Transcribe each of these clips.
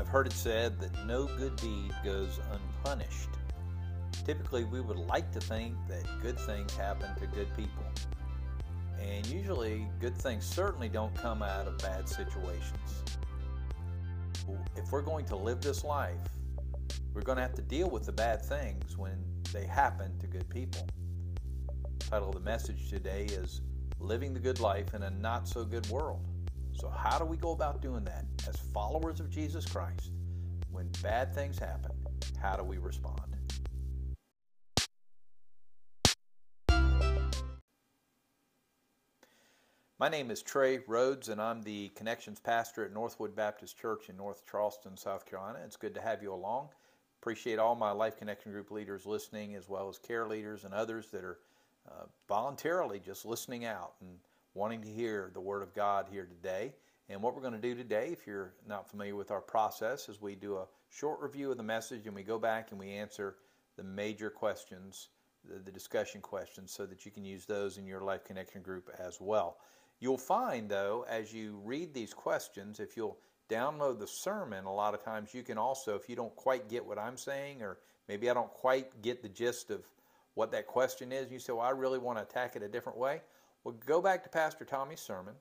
I've heard it said that no good deed goes unpunished. Typically, we would like to think that good things happen to good people. And usually, good things certainly don't come out of bad situations. If we're going to live this life, we're going to have to deal with the bad things when they happen to good people. The title of the message today is Living the Good Life in a Not So Good World. So, how do we go about doing that as followers of Jesus Christ? When bad things happen, how do we respond? My name is Trey Rhodes, and I'm the Connections Pastor at Northwood Baptist Church in North Charleston, South Carolina. It's good to have you along. Appreciate all my Life Connection Group leaders listening, as well as care leaders and others that are uh, voluntarily just listening out and wanting to hear the Word of God here today. And what we're going to do today, if you're not familiar with our process, is we do a short review of the message and we go back and we answer the major questions, the, the discussion questions, so that you can use those in your Life Connection group as well. You'll find, though, as you read these questions, if you'll download the sermon, a lot of times you can also, if you don't quite get what I'm saying, or maybe I don't quite get the gist of what that question is, you say, Well, I really want to attack it a different way. Well, go back to Pastor Tommy's sermon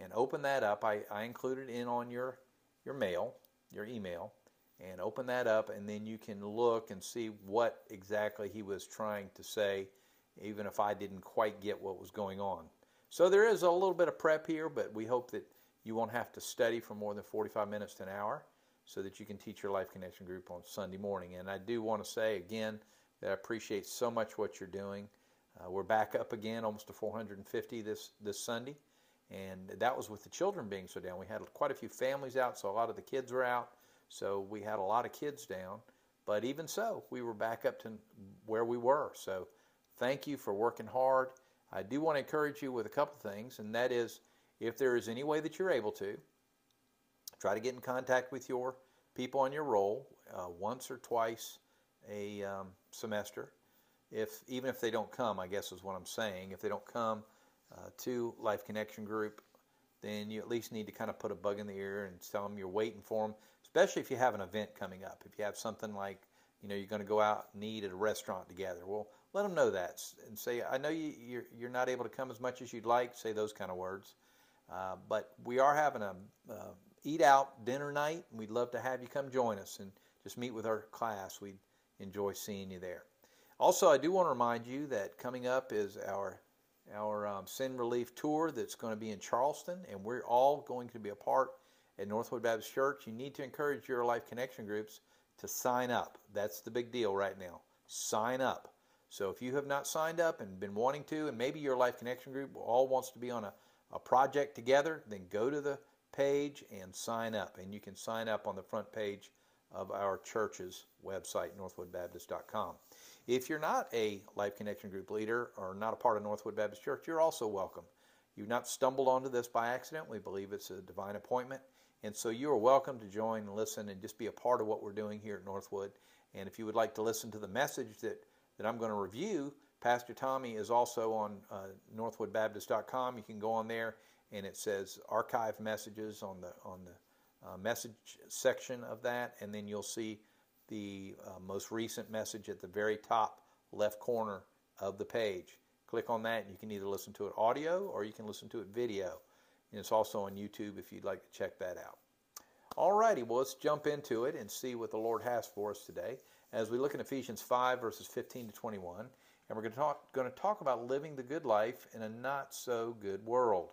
and open that up. I, I included in on your, your mail, your email, and open that up, and then you can look and see what exactly he was trying to say, even if I didn't quite get what was going on. So there is a little bit of prep here, but we hope that you won't have to study for more than 45 minutes to an hour so that you can teach your Life Connection group on Sunday morning. And I do want to say again that I appreciate so much what you're doing. Uh, we're back up again, almost to 450 this, this Sunday. And that was with the children being so down. We had quite a few families out, so a lot of the kids were out. So we had a lot of kids down. But even so, we were back up to where we were. So thank you for working hard. I do want to encourage you with a couple things, and that is if there is any way that you're able to, try to get in contact with your people on your roll uh, once or twice a um, semester. If even if they don't come, I guess is what I'm saying. If they don't come uh, to Life Connection Group, then you at least need to kind of put a bug in the ear and tell them you're waiting for them. Especially if you have an event coming up. If you have something like you know you're going to go out and eat at a restaurant together, well, let them know that and say, I know you, you're, you're not able to come as much as you'd like. Say those kind of words. Uh, but we are having a uh, eat out dinner night, and we'd love to have you come join us and just meet with our class. We'd enjoy seeing you there. Also, I do want to remind you that coming up is our our um, sin relief tour that's going to be in Charleston, and we're all going to be a part at Northwood Baptist Church. You need to encourage your Life Connection groups to sign up. That's the big deal right now. Sign up. So if you have not signed up and been wanting to, and maybe your Life Connection group all wants to be on a, a project together, then go to the page and sign up. And you can sign up on the front page of our church's website, northwoodbaptist.com. If you're not a Life Connection Group leader or not a part of Northwood Baptist Church, you're also welcome. You've not stumbled onto this by accident. We believe it's a divine appointment. And so you are welcome to join and listen and just be a part of what we're doing here at Northwood. And if you would like to listen to the message that that I'm going to review, Pastor Tommy is also on uh, northwoodbaptist.com. You can go on there and it says archive messages on the on the uh, message section of that, and then you'll see the uh, most recent message at the very top left corner of the page. Click on that, and you can either listen to it audio or you can listen to it video. And it's also on YouTube if you'd like to check that out. All righty, well let's jump into it and see what the Lord has for us today as we look in Ephesians 5, verses 15 to 21. And we're going to talk, going to talk about living the good life in a not so good world.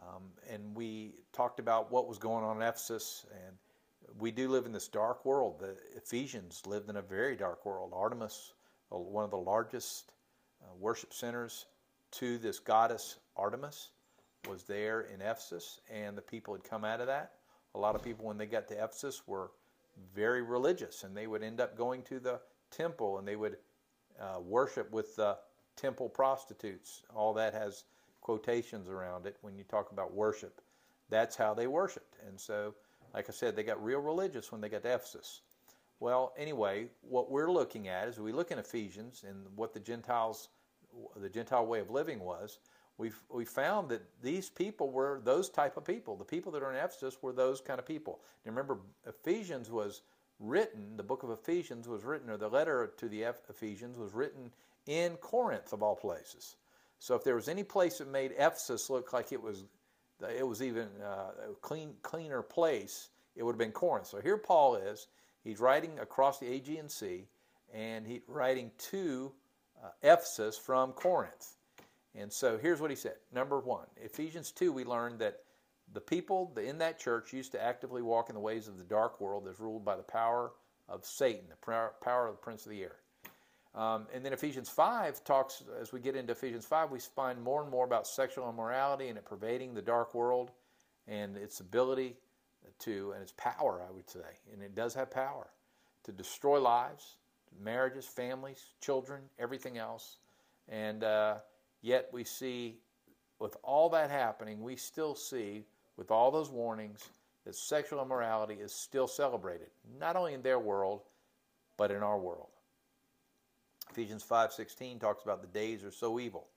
Um, and we talked about what was going on in Ephesus, and we do live in this dark world. The Ephesians lived in a very dark world. Artemis, uh, one of the largest uh, worship centers to this goddess Artemis, was there in Ephesus, and the people had come out of that. A lot of people, when they got to Ephesus, were very religious, and they would end up going to the temple and they would uh, worship with the temple prostitutes. All that has quotations around it when you talk about worship. That's how they worshiped. And so, like I said, they got real religious when they got to Ephesus. Well, anyway, what we're looking at is we look in Ephesians and what the Gentiles, the Gentile way of living was. we we found that these people were those type of people. The people that are in Ephesus were those kind of people. Now remember, Ephesians was written. The book of Ephesians was written, or the letter to the Ephesians was written in Corinth of all places. So if there was any place that made Ephesus look like it was it was even uh, a clean cleaner place, it would have been Corinth. So here Paul is. He's writing across the Aegean Sea, and he's writing to uh, Ephesus from Corinth. And so here's what he said. Number one, Ephesians 2, we learned that the people in that church used to actively walk in the ways of the dark world that's ruled by the power of Satan, the power of the prince of the air. Um, and then Ephesians 5 talks, as we get into Ephesians 5, we find more and more about sexual immorality and it pervading the dark world and its ability to, and its power, I would say, and it does have power to destroy lives, marriages, families, children, everything else. And uh, yet we see, with all that happening, we still see, with all those warnings, that sexual immorality is still celebrated, not only in their world, but in our world. Ephesians 5:16 talks about the days are so evil.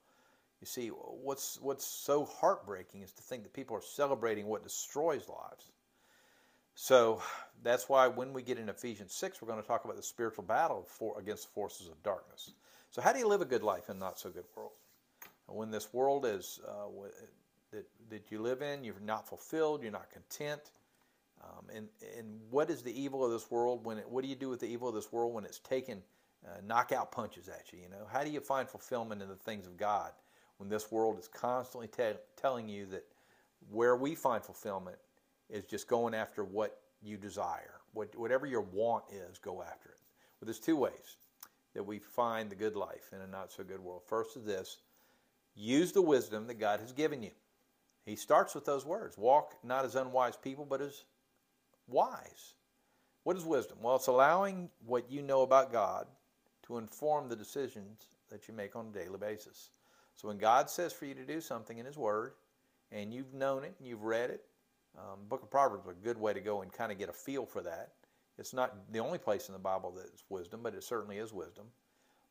You see, what's what's so heartbreaking is to think that people are celebrating what destroys lives. So that's why when we get in Ephesians 6, we're going to talk about the spiritual battle for, against the forces of darkness. So how do you live a good life in not so good world? When this world is uh, that, that you live in, you're not fulfilled, you're not content. Um, and, and what is the evil of this world when it, what do you do with the evil of this world when it's taken uh, knockout punches at you. You know, how do you find fulfillment in the things of God when this world is constantly te- telling you that where we find fulfillment is just going after what you desire, what, whatever your want is, go after it. Well, there's two ways that we find the good life in a not so good world. First is this: use the wisdom that God has given you. He starts with those words: walk not as unwise people, but as wise. What is wisdom? Well, it's allowing what you know about God to inform the decisions that you make on a daily basis. So when God says for you to do something in His Word, and you've known it and you've read it, um, Book of Proverbs is a good way to go and kind of get a feel for that. It's not the only place in the Bible that is wisdom, but it certainly is wisdom.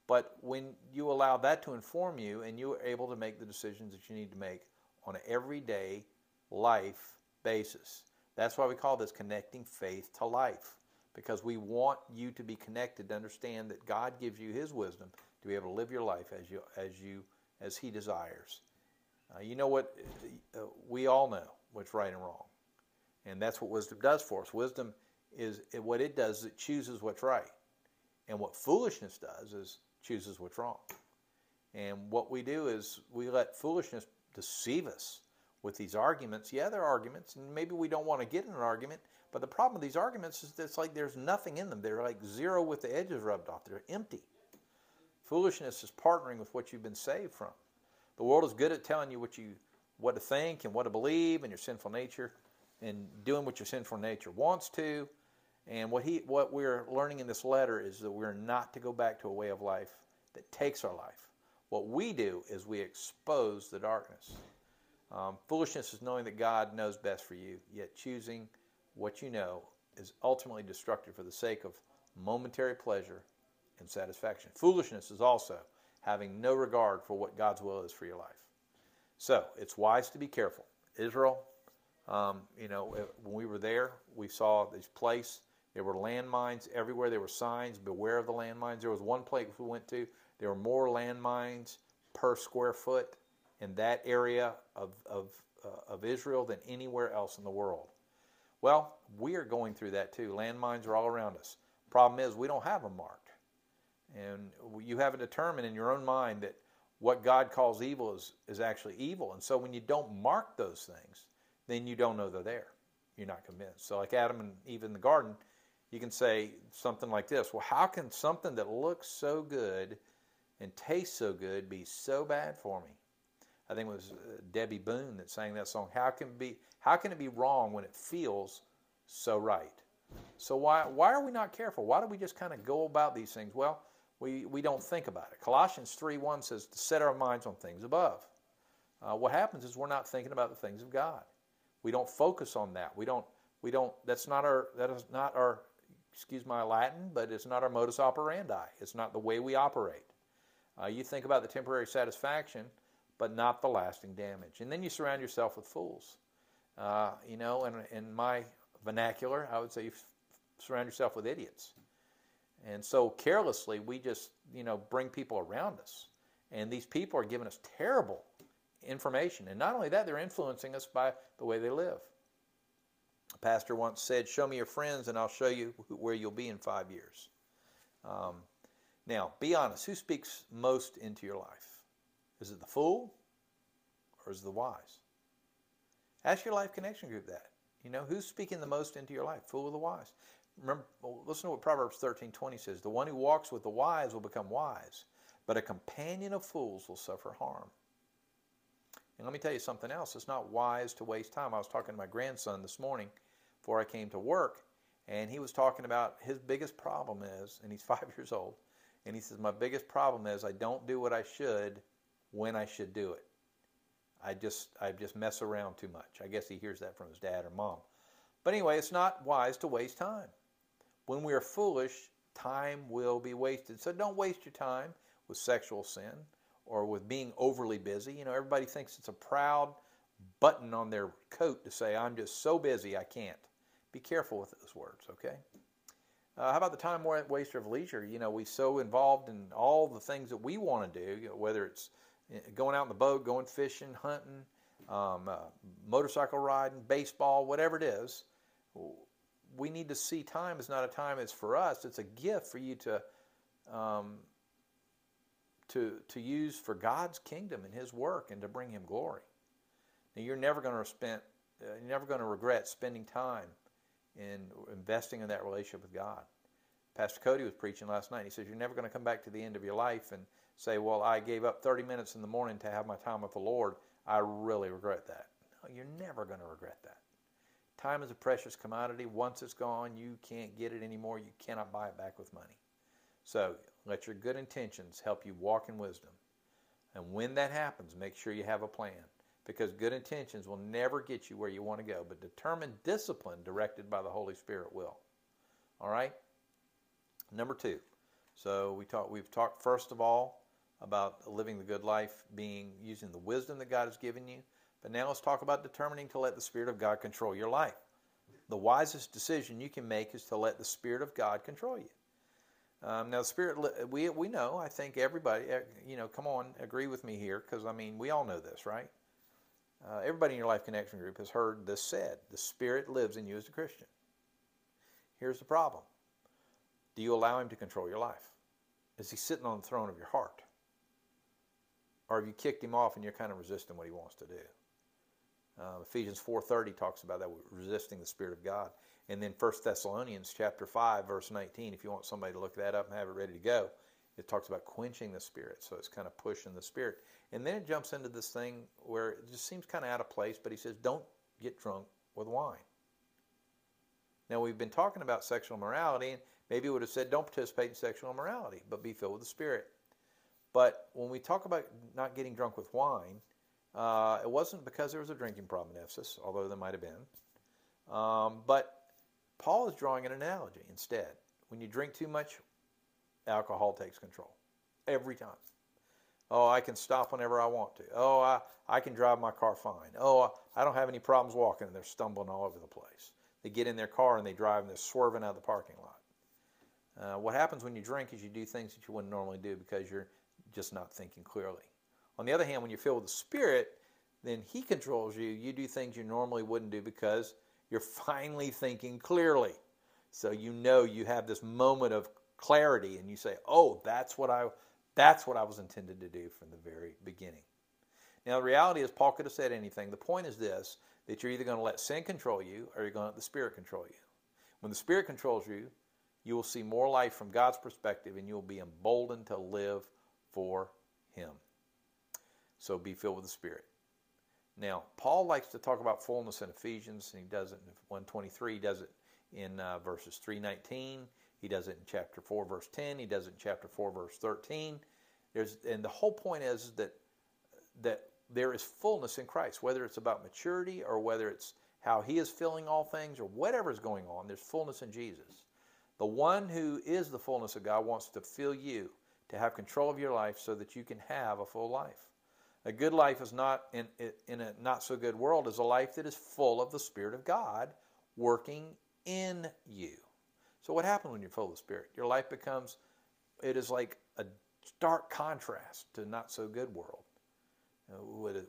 But when you allow that to inform you and you are able to make the decisions that you need to make on an everyday life basis, that's why we call this connecting faith to life because we want you to be connected to understand that God gives you His wisdom to be able to live your life as you as you as He desires. Uh, you know what? Uh, we all know what's right and wrong, and that's what wisdom does for us. Wisdom is what it does. Is it chooses what's right, and what foolishness does is chooses what's wrong. And what we do is we let foolishness deceive us with these arguments. Yeah, they're arguments, and maybe we don't want to get in an argument, but the problem with these arguments is that it's like there's nothing in them. They're like zero with the edges rubbed off. They're empty. Foolishness is partnering with what you've been saved from. The world is good at telling you what you what to think and what to believe and your sinful nature and doing what your sinful nature wants to. And what he what we're learning in this letter is that we're not to go back to a way of life that takes our life. What we do is we expose the darkness. Um, foolishness is knowing that God knows best for you, yet choosing what you know is ultimately destructive for the sake of momentary pleasure and satisfaction. Foolishness is also having no regard for what God's will is for your life. So it's wise to be careful. Israel, um, you know, when we were there, we saw this place. There were landmines everywhere. There were signs, beware of the landmines. There was one place we went to, there were more landmines per square foot in that area of, of, uh, of Israel than anywhere else in the world. Well, we are going through that too. Landmines are all around us. Problem is, we don't have them marked. And you have it determined in your own mind that what God calls evil is, is actually evil. And so when you don't mark those things, then you don't know they're there. You're not convinced. So, like Adam and Eve in the garden, you can say something like this Well, how can something that looks so good and tastes so good be so bad for me? I think it was Debby Boone that sang that song. How can be how can it be wrong when it feels so right? So why why are we not careful? Why do we just kind of go about these things? Well, we, we don't think about it. Colossians 3.1 says to set our minds on things above. Uh, what happens is we're not thinking about the things of God. We don't focus on that. We don't we don't that's not our that is not our excuse my Latin, but it's not our modus operandi. It's not the way we operate. Uh, you think about the temporary satisfaction but not the lasting damage. And then you surround yourself with fools. Uh, you know, in, in my vernacular, I would say you surround yourself with idiots. And so carelessly, we just, you know, bring people around us. And these people are giving us terrible information. And not only that, they're influencing us by the way they live. A pastor once said, Show me your friends, and I'll show you where you'll be in five years. Um, now, be honest. Who speaks most into your life? Is it the fool or is it the wise? Ask your life connection group that. You know, who's speaking the most into your life? Fool or the wise? Remember, listen to what Proverbs 13:20 says. The one who walks with the wise will become wise, but a companion of fools will suffer harm. And let me tell you something else. It's not wise to waste time. I was talking to my grandson this morning before I came to work, and he was talking about his biggest problem is, and he's five years old, and he says, My biggest problem is I don't do what I should when I should do it. I just I just mess around too much. I guess he hears that from his dad or mom. But anyway, it's not wise to waste time. When we are foolish, time will be wasted. So don't waste your time with sexual sin or with being overly busy. You know, everybody thinks it's a proud button on their coat to say, I'm just so busy I can't. Be careful with those words, okay? Uh, how about the time waster of leisure? You know, we so involved in all the things that we want to do, you know, whether it's going out in the boat, going fishing, hunting, um, uh, motorcycle riding, baseball, whatever it is. We need to see time is not a time it's for us. It's a gift for you to um, to, to use for God's kingdom and His work and to bring Him glory. Now, you're never going to spend, uh, you're never going to regret spending time in investing in that relationship with God. Pastor Cody was preaching last night. He says, You're never going to come back to the end of your life and say, Well, I gave up 30 minutes in the morning to have my time with the Lord. I really regret that. No, you're never going to regret that. Time is a precious commodity. Once it's gone, you can't get it anymore. You cannot buy it back with money. So let your good intentions help you walk in wisdom. And when that happens, make sure you have a plan because good intentions will never get you where you want to go, but determined discipline directed by the Holy Spirit will. All right? Number 2. So we talk, we've talked first of all about living the good life being using the wisdom that God has given you. But now let's talk about determining to let the Spirit of God control your life. The wisest decision you can make is to let the Spirit of God control you. Um, now, the Spirit, we, we know, I think everybody, eh, you know, come on, agree with me here, because I mean, we all know this, right? Uh, everybody in your Life Connection group has heard this said the Spirit lives in you as a Christian. Here's the problem Do you allow Him to control your life? Is He sitting on the throne of your heart? Or have you kicked Him off and you're kind of resisting what He wants to do? Uh, Ephesians 4.30 talks about that, resisting the Spirit of God. And then 1 Thessalonians chapter 5, verse 19, if you want somebody to look that up and have it ready to go, it talks about quenching the Spirit. So it's kind of pushing the Spirit. And then it jumps into this thing where it just seems kind of out of place, but he says, don't get drunk with wine. Now, we've been talking about sexual morality, and maybe it would have said, don't participate in sexual immorality, but be filled with the Spirit. But when we talk about not getting drunk with wine, uh, it wasn't because there was a drinking problem in Ephesus, although there might have been. Um, but Paul is drawing an analogy instead. When you drink too much, alcohol takes control every time. Oh, I can stop whenever I want to. Oh, I, I can drive my car fine. Oh, I don't have any problems walking, and they're stumbling all over the place. They get in their car and they drive and they're swerving out of the parking lot. Uh, what happens when you drink is you do things that you wouldn't normally do because you're just not thinking clearly. On the other hand, when you're filled with the Spirit, then He controls you. You do things you normally wouldn't do because you're finally thinking clearly. So you know you have this moment of clarity and you say, "Oh, that's what I that's what I was intended to do from the very beginning." Now, the reality is Paul could have said anything. The point is this that you're either going to let sin control you or you're going to let the Spirit control you. When the Spirit controls you, you will see more life from God's perspective and you will be emboldened to live for Him. So be filled with the Spirit. Now, Paul likes to talk about fullness in Ephesians, and he does it in 123. He does it in uh, verses 319. He does it in chapter 4, verse 10. He does it in chapter 4, verse 13. There's, and the whole point is that that there is fullness in Christ, whether it's about maturity or whether it's how He is filling all things or whatever is going on. There's fullness in Jesus. The one who is the fullness of God wants to fill you to have control of your life so that you can have a full life. A good life is not in, in a not so good world is a life that is full of the Spirit of God working in you. So what happens when you're full of the Spirit? Your life becomes it is like a stark contrast to not so good world,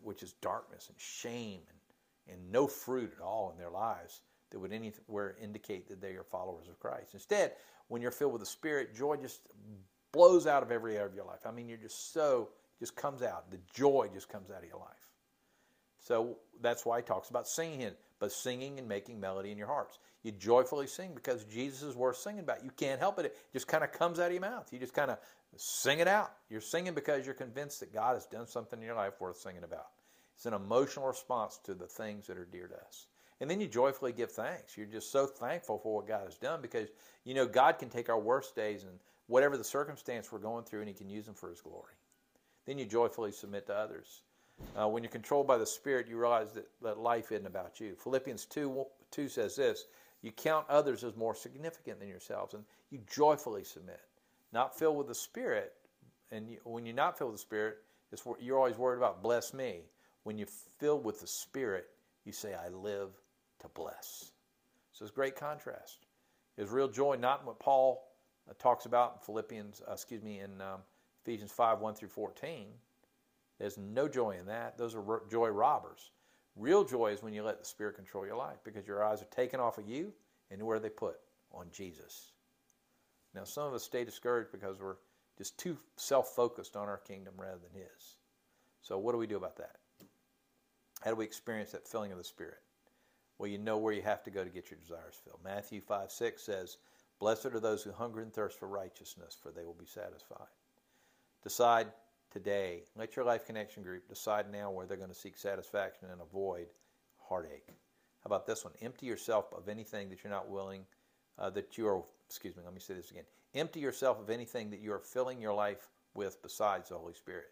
which is darkness and shame and, and no fruit at all in their lives that would anywhere indicate that they are followers of Christ. Instead, when you're filled with the Spirit, joy just blows out of every area of your life. I mean, you're just so just comes out. The joy just comes out of your life. So that's why he talks about singing, but singing and making melody in your hearts. You joyfully sing because Jesus is worth singing about. You can't help it. It just kind of comes out of your mouth. You just kind of sing it out. You're singing because you're convinced that God has done something in your life worth singing about. It's an emotional response to the things that are dear to us. And then you joyfully give thanks. You're just so thankful for what God has done because you know God can take our worst days and whatever the circumstance we're going through and He can use them for His glory. Then you joyfully submit to others. Uh, when you're controlled by the Spirit, you realize that, that life isn't about you. Philippians 2, 2 says this You count others as more significant than yourselves, and you joyfully submit. Not filled with the Spirit, and you, when you're not filled with the Spirit, you're always worried about bless me. When you're filled with the Spirit, you say, I live to bless. So it's great contrast. There's real joy, not what Paul uh, talks about Philippians, uh, excuse me, in um, Ephesians 5 1 through 14. There's no joy in that. Those are joy robbers. Real joy is when you let the Spirit control your life because your eyes are taken off of you and where they put? On Jesus. Now, some of us stay discouraged because we're just too self focused on our kingdom rather than His. So, what do we do about that? How do we experience that filling of the Spirit? Well, you know where you have to go to get your desires filled. Matthew 5 6 says, Blessed are those who hunger and thirst for righteousness, for they will be satisfied. Decide today. Let your life connection group decide now where they're going to seek satisfaction and avoid heartache. How about this one? Empty yourself of anything that you're not willing, uh, that you are, excuse me, let me say this again. Empty yourself of anything that you are filling your life with besides the Holy Spirit.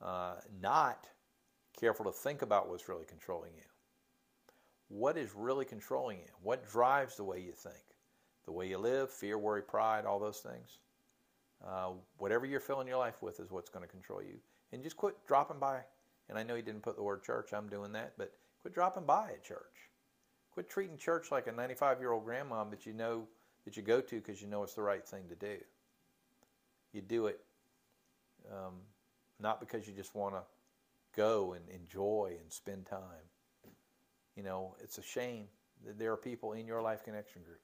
Uh, not careful to think about what's really controlling you. What is really controlling you? What drives the way you think? The way you live, fear, worry, pride, all those things? Uh, whatever you're filling your life with is what's going to control you. And just quit dropping by. And I know you didn't put the word church, I'm doing that, but quit dropping by at church. Quit treating church like a 95 year old grandmom that you know that you go to because you know it's the right thing to do. You do it um, not because you just want to go and enjoy and spend time. You know, it's a shame that there are people in your life connection group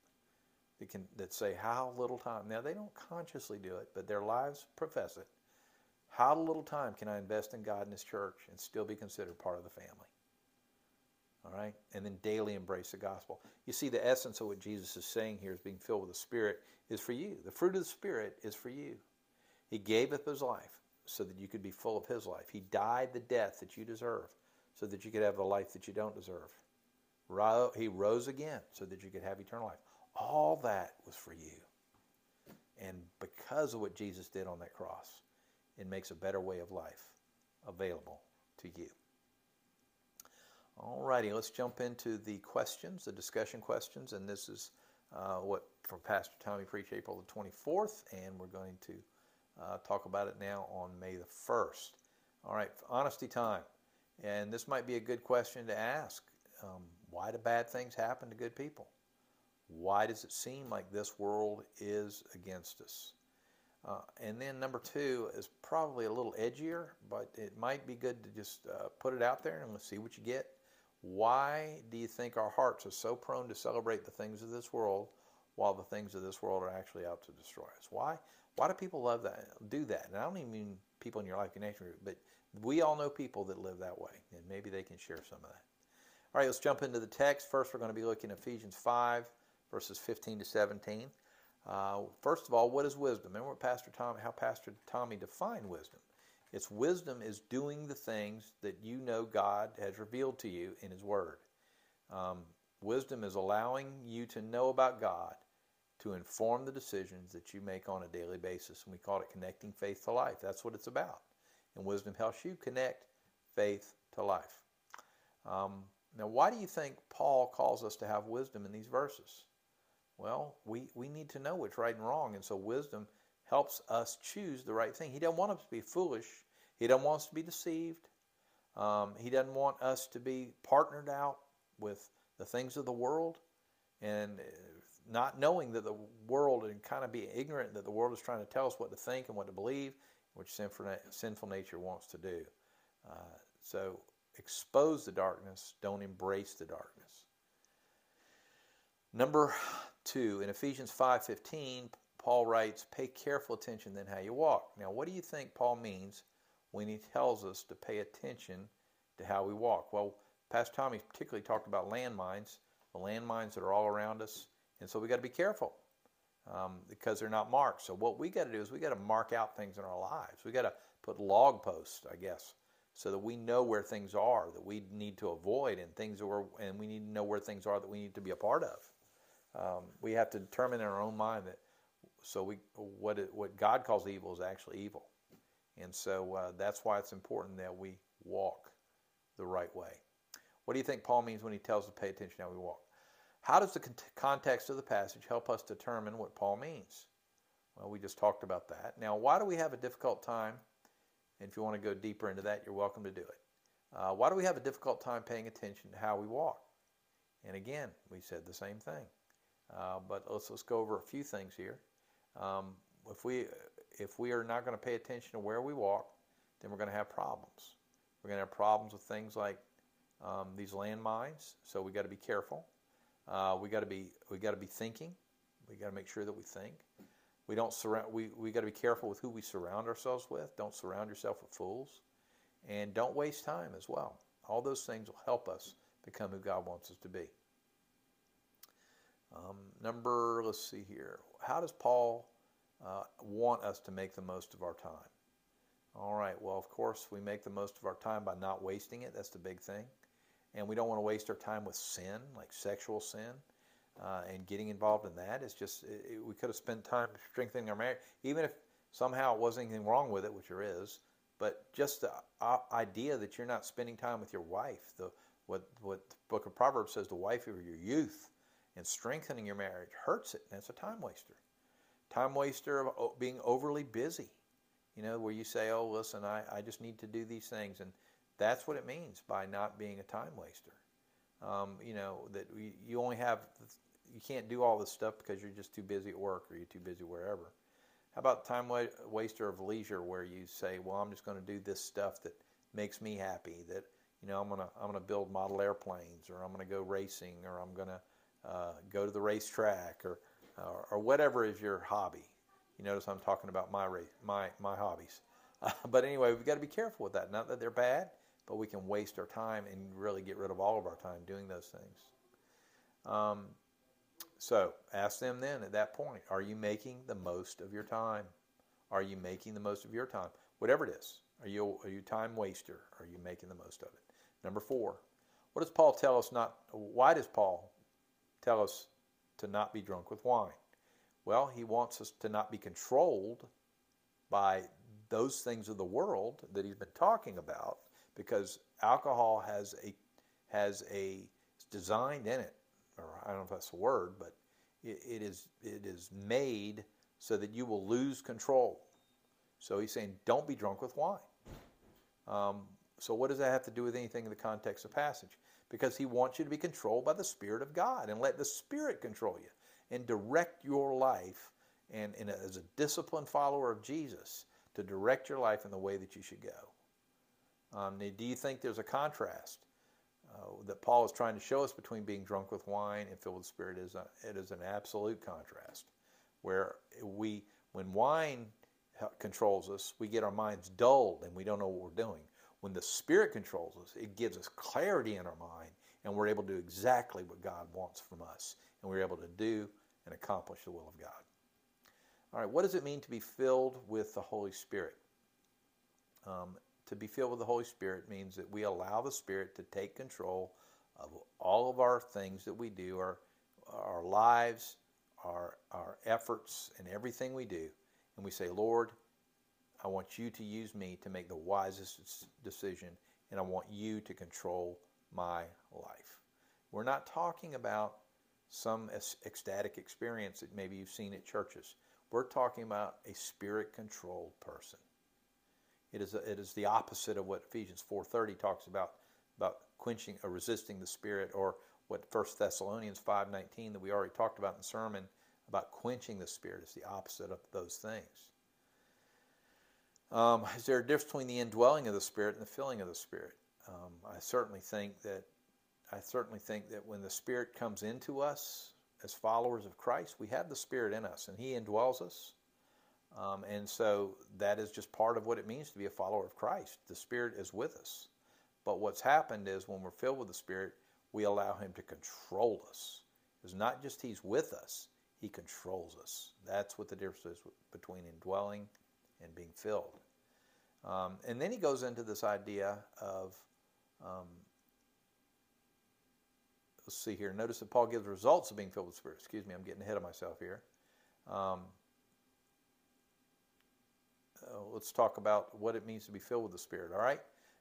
that can that say how little time. Now they don't consciously do it, but their lives profess it. How little time can I invest in God and His church and still be considered part of the family? All right, and then daily embrace the gospel. You see, the essence of what Jesus is saying here is being filled with the Spirit is for you. The fruit of the Spirit is for you. He gave up His life so that you could be full of His life. He died the death that you deserve so that you could have the life that you don't deserve. He rose again so that you could have eternal life. All that was for you. And because of what Jesus did on that cross, it makes a better way of life available to you. All righty, let's jump into the questions, the discussion questions. And this is uh, what from Pastor Tommy preached April the 24th, and we're going to uh, talk about it now on May the 1st. All right, honesty time. And this might be a good question to ask. Um, why do bad things happen to good people? Why does it seem like this world is against us? Uh, and then number two is probably a little edgier, but it might be good to just uh, put it out there and let's see what you get. Why do you think our hearts are so prone to celebrate the things of this world while the things of this world are actually out to destroy us? Why? Why do people love that? Do that? And I don't even mean people in your life connection group, but we all know people that live that way, and maybe they can share some of that. All right, let's jump into the text. First, we're going to be looking at Ephesians 5, verses 15 to 17. Uh, first of all, what is wisdom? Remember what Pastor Tom, how Pastor Tommy defined wisdom. It's wisdom is doing the things that you know God has revealed to you in His Word. Um, wisdom is allowing you to know about God to inform the decisions that you make on a daily basis. And we call it connecting faith to life. That's what it's about. And wisdom helps you connect faith to life. Um, now, why do you think Paul calls us to have wisdom in these verses? Well, we, we need to know what's right and wrong, and so wisdom helps us choose the right thing. He doesn't want us to be foolish. He doesn't want us to be deceived. Um, he doesn't want us to be partnered out with the things of the world and uh, not knowing that the world and kind of be ignorant that the world is trying to tell us what to think and what to believe, which sinful, sinful nature wants to do. Uh, so expose the darkness, don't embrace the darkness. Number two, in Ephesians 5.15, Paul writes, pay careful attention then how you walk. Now, what do you think Paul means when he tells us to pay attention to how we walk? Well, Pastor Tommy particularly talked about landmines, the landmines that are all around us, and so we got to be careful um, because they're not marked. So what we got to do is we got to mark out things in our lives. We got to put log posts, I guess, so that we know where things are that we need to avoid and things that we're, and we need to know where things are that we need to be a part of. Um, we have to determine in our own mind that so we what it, what God calls evil is actually evil, and so uh, that's why it's important that we walk the right way. What do you think Paul means when he tells us to pay attention how we walk? How does the context of the passage help us determine what Paul means? Well, we just talked about that. Now, why do we have a difficult time? And if you want to go deeper into that, you're welcome to do it. Uh, why do we have a difficult time paying attention to how we walk? And again, we said the same thing. Uh, but let's let's go over a few things here. Um, if we if we are not going to pay attention to where we walk, then we're going to have problems. We're going to have problems with things like um, these landmines. So we got to be careful. Uh, we got to be we got to be thinking. We got to make sure that we think. We don't surround. We we got to be careful with who we surround ourselves with. Don't surround yourself with fools, and don't waste time as well. All those things will help us become who God wants us to be. Um, number, let's see here. How does Paul uh, want us to make the most of our time? All right, well, of course, we make the most of our time by not wasting it. That's the big thing. And we don't want to waste our time with sin, like sexual sin, uh, and getting involved in that. It's just, it, it, we could have spent time strengthening our marriage, even if somehow it wasn't anything wrong with it, which there is. But just the uh, idea that you're not spending time with your wife, the what what the book of Proverbs says, the wife of your youth, and strengthening your marriage hurts it, and it's a time waster. Time waster of being overly busy, you know, where you say, oh, listen, I, I just need to do these things. And that's what it means by not being a time waster. Um, you know, that you only have, you can't do all this stuff because you're just too busy at work or you're too busy wherever. How about time wa- waster of leisure where you say, well, I'm just going to do this stuff that makes me happy, that, you know, I'm going to, I'm going to build model airplanes or I'm going to go racing or I'm going to, uh, go to the racetrack or, or, or whatever is your hobby. You notice I'm talking about my race, my my hobbies. Uh, but anyway, we've got to be careful with that. Not that they're bad, but we can waste our time and really get rid of all of our time doing those things. Um, so ask them then at that point: Are you making the most of your time? Are you making the most of your time? Whatever it is, are you are you time waster? Are you making the most of it? Number four, what does Paul tell us? Not why does Paul tell us to not be drunk with wine? Well, he wants us to not be controlled by those things of the world that he's been talking about because alcohol has a has a designed in it or I don't know if that's a word but it, it is it is made so that you will lose control. So he's saying don't be drunk with wine. Um, so what does that have to do with anything in the context of passage because he wants you to be controlled by the Spirit of God and let the Spirit control you and direct your life and, and as a disciplined follower of Jesus to direct your life in the way that you should go. Um, do you think there's a contrast uh, that Paul is trying to show us between being drunk with wine and filled with the Spirit? Is a, it is an absolute contrast, where we, when wine controls us, we get our minds dulled and we don't know what we're doing. When the Spirit controls us, it gives us clarity in our mind and we're able to do exactly what God wants from us. And we're able to do and accomplish the will of God. All right, what does it mean to be filled with the Holy Spirit? Um, to be filled with the Holy Spirit means that we allow the Spirit to take control of all of our things that we do, our, our lives, our, our efforts, and everything we do. And we say, Lord, I want you to use me to make the wisest decision, and I want you to control my life. We're not talking about some ecstatic experience that maybe you've seen at churches. We're talking about a spirit controlled person. It is, a, it is the opposite of what Ephesians 4.30 talks about, about quenching or resisting the Spirit, or what 1 Thessalonians 5.19 that we already talked about in the sermon about quenching the Spirit is the opposite of those things. Um, is there a difference between the indwelling of the Spirit and the filling of the Spirit? Um, I certainly think that I certainly think that when the Spirit comes into us as followers of Christ, we have the Spirit in us, and He indwells us. Um, and so that is just part of what it means to be a follower of Christ. The Spirit is with us. But what's happened is when we're filled with the Spirit, we allow Him to control us. It's not just He's with us, He controls us. That's what the difference is between indwelling and being filled. Um, and then he goes into this idea of, um, let's see here. Notice that Paul gives results of being filled with the Spirit. Excuse me, I'm getting ahead of myself here. Um, uh, let's talk about what it means to be filled with the Spirit. All right.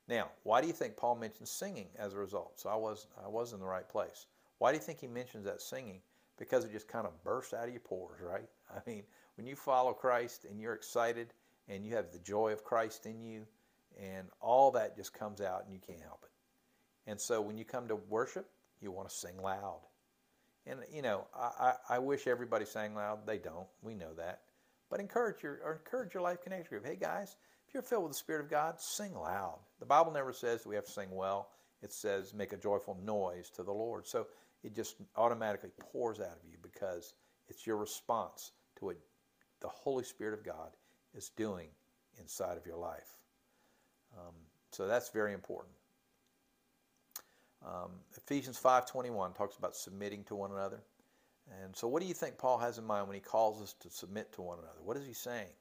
Now, why do you think Paul mentions singing as a result? So I was I was in the right place. Why do you think he mentions that singing? Because it just kind of bursts out of your pores, right? I mean, when you follow Christ and you're excited and you have the joy of Christ in you, and all that just comes out and you can't help it. And so when you come to worship, you want to sing loud. And you know, I, I, I wish everybody sang loud. They don't. We know that. But encourage your or encourage your life connection group. Hey guys, if you're filled with the Spirit of God, sing loud. The Bible never says we have to sing well. It says make a joyful noise to the Lord. So it just automatically pours out of you because it's your response to what the Holy Spirit of God is doing inside of your life. Um, so that's very important. Um, Ephesians 5:21 talks about submitting to one another. And so what do you think Paul has in mind when he calls us to submit to one another? What is he saying?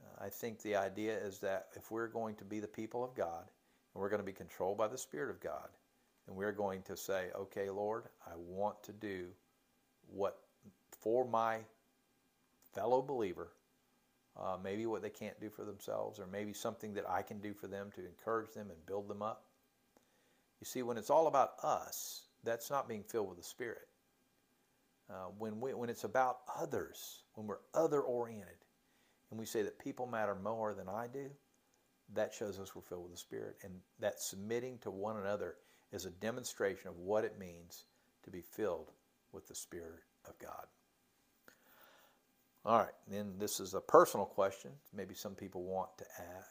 Uh, I think the idea is that if we're going to be the people of God and we're going to be controlled by the Spirit of God, and we're going to say, okay, Lord, I want to do what for my fellow believer uh, maybe what they can't do for themselves, or maybe something that I can do for them to encourage them and build them up. You see, when it's all about us, that's not being filled with the Spirit. Uh, when, we, when it's about others, when we're other oriented, and we say that people matter more than I do, that shows us we're filled with the Spirit. And that submitting to one another is a demonstration of what it means to be filled with the Spirit of God. All right, then this is a personal question. Maybe some people want to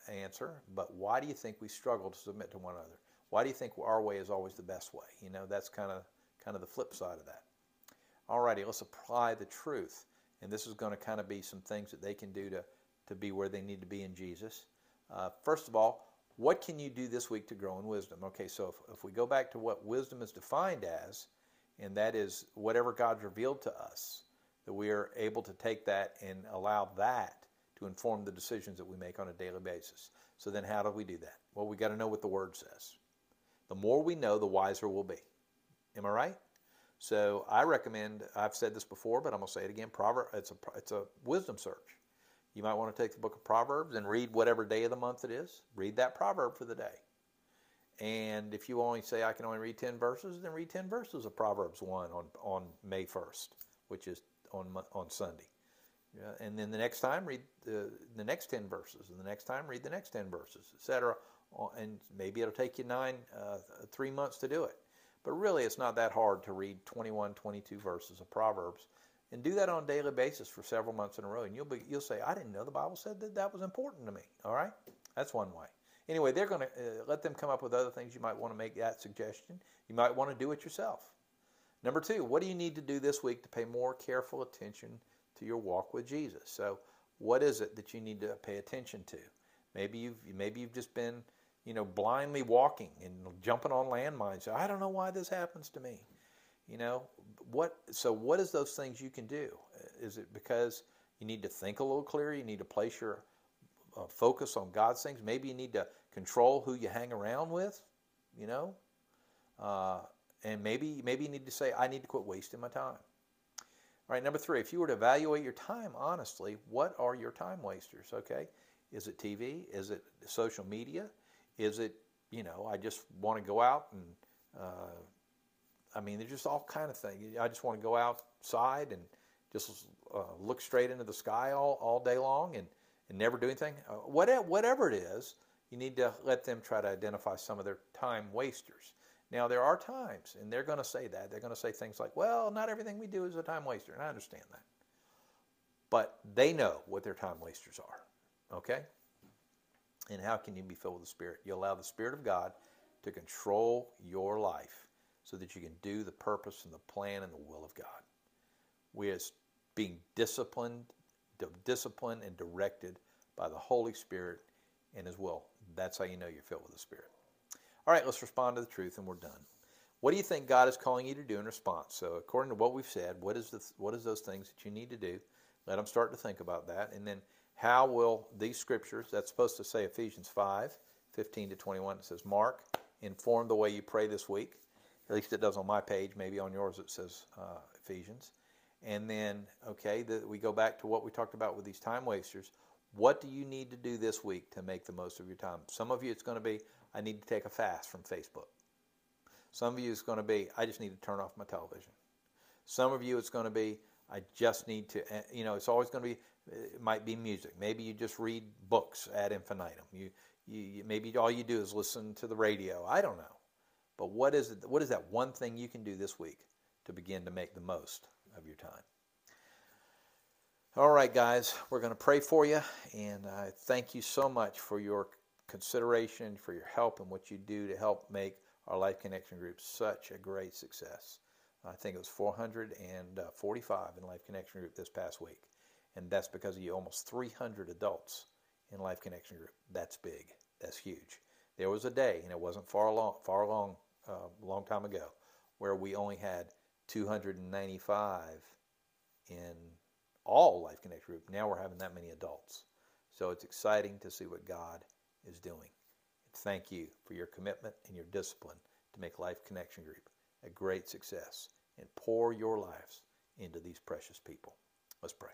a- answer, but why do you think we struggle to submit to one another? Why do you think our way is always the best way? You know, that's kind of kind of the flip side of that. All righty, let's apply the truth, and this is going to kind of be some things that they can do to to be where they need to be in Jesus. Uh, first of all, what can you do this week to grow in wisdom? Okay, so if, if we go back to what wisdom is defined as, and that is whatever God's revealed to us that we are able to take that and allow that to inform the decisions that we make on a daily basis. So then how do we do that? Well, we got to know what the word says. The more we know, the wiser we'll be. Am I right? So I recommend, I've said this before, but I'm going to say it again, Proverb, it's a, it's a wisdom search. You might want to take the book of Proverbs and read whatever day of the month it is. Read that proverb for the day. And if you only say I can only read 10 verses, then read 10 verses of Proverbs 1 on, on May 1st, which is on on Sunday. And then the next time read the, the next 10 verses, and the next time read the next 10 verses, etc. And maybe it'll take you nine, uh, three months to do it. But really, it's not that hard to read 21, 22 verses of Proverbs and do that on a daily basis for several months in a row. And you'll, be, you'll say, I didn't know the Bible said that that was important to me. All right? That's one way. Anyway, they're going to uh, let them come up with other things you might want to make that suggestion. You might want to do it yourself. Number two, what do you need to do this week to pay more careful attention to your walk with Jesus? So, what is it that you need to pay attention to? Maybe you've maybe you've just been, you know, blindly walking and jumping on landmines. I don't know why this happens to me. You know, what so what is those things you can do? Is it because you need to think a little clearer, you need to place your uh, focus on God's things? Maybe you need to control who you hang around with, you know? Uh, and maybe maybe you need to say, I need to quit wasting my time. All right, number three, if you were to evaluate your time honestly, what are your time wasters? Okay, is it TV? Is it social media? Is it you know I just want to go out and uh, I mean there's just all kind of things. I just want to go outside and just uh, look straight into the sky all, all day long and and never do anything, uh, whatever it is, you need to let them try to identify some of their time wasters. Now, there are times, and they're going to say that. They're going to say things like, well, not everything we do is a time waster, and I understand that. But they know what their time wasters are, okay? And how can you be filled with the Spirit? You allow the Spirit of God to control your life so that you can do the purpose and the plan and the will of God. We as being disciplined, disciplined and directed by the Holy Spirit and His will. That's how you know you're filled with the Spirit. All right, let's respond to the truth, and we're done. What do you think God is calling you to do in response? So, according to what we've said, what is the what is those things that you need to do? Let them start to think about that, and then how will these scriptures? That's supposed to say Ephesians 5, 15 to 21. It says, "Mark, inform the way you pray this week." At least it does on my page. Maybe on yours it says uh, Ephesians. And then, okay, the, we go back to what we talked about with these time wasters. What do you need to do this week to make the most of your time? Some of you, it's going to be, I need to take a fast from Facebook. Some of you, it's going to be, I just need to turn off my television. Some of you, it's going to be, I just need to, eh, you know, it's always going to be, it might be music. Maybe you just read books ad infinitum. You, you, maybe all you do is listen to the radio. I don't know. But what is it, what is that one thing you can do this week to begin to make the most of your time? All right, guys, we're going to pray for you, and I thank you so much for your consideration, for your help, and what you do to help make our Life Connection Group such a great success. I think it was 445 in Life Connection Group this past week, and that's because of you. Almost 300 adults in Life Connection Group. That's big. That's huge. There was a day, and it wasn't far long, far along, a uh, long time ago, where we only had 295 in all Life Connection group. Now we're having that many adults. So it's exciting to see what God is doing. Thank you for your commitment and your discipline to make Life Connection Group a great success and pour your lives into these precious people. Let's pray.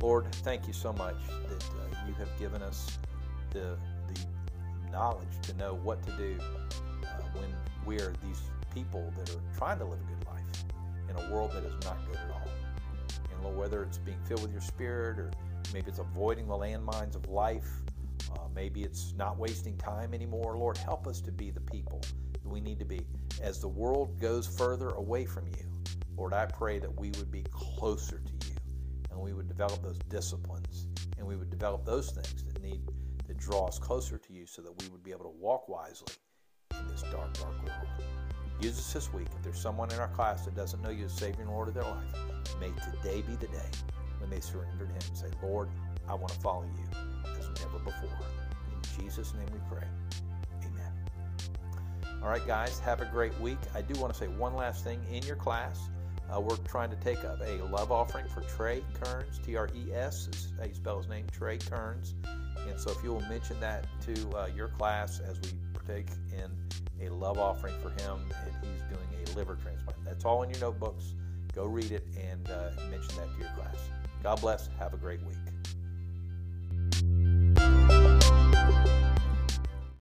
Lord, thank you so much that uh, you have given us the, the knowledge to know what to do uh, when we are these people that are trying to live a good life in a world that is not good at all. Whether it's being filled with your spirit or maybe it's avoiding the landmines of life, uh, maybe it's not wasting time anymore. Lord, help us to be the people that we need to be. As the world goes further away from you, Lord, I pray that we would be closer to you and we would develop those disciplines and we would develop those things that need that draw us closer to you so that we would be able to walk wisely in this dark, dark world. Use us this week. If there's someone in our class that doesn't know you as Savior and Lord of their life, may today be the day when they surrender to Him and say, Lord, I want to follow you as never before. In Jesus' name we pray. Amen. All right, guys, have a great week. I do want to say one last thing. In your class, uh, we're trying to take up a love offering for Trey Kearns, T R E S how you spell his name, Trey Kearns. And so if you will mention that to uh, your class as we partake in a love offering for him, and he's doing a liver transplant. That's all in your notebooks. Go read it and uh, mention that to your class. God bless. Have a great week.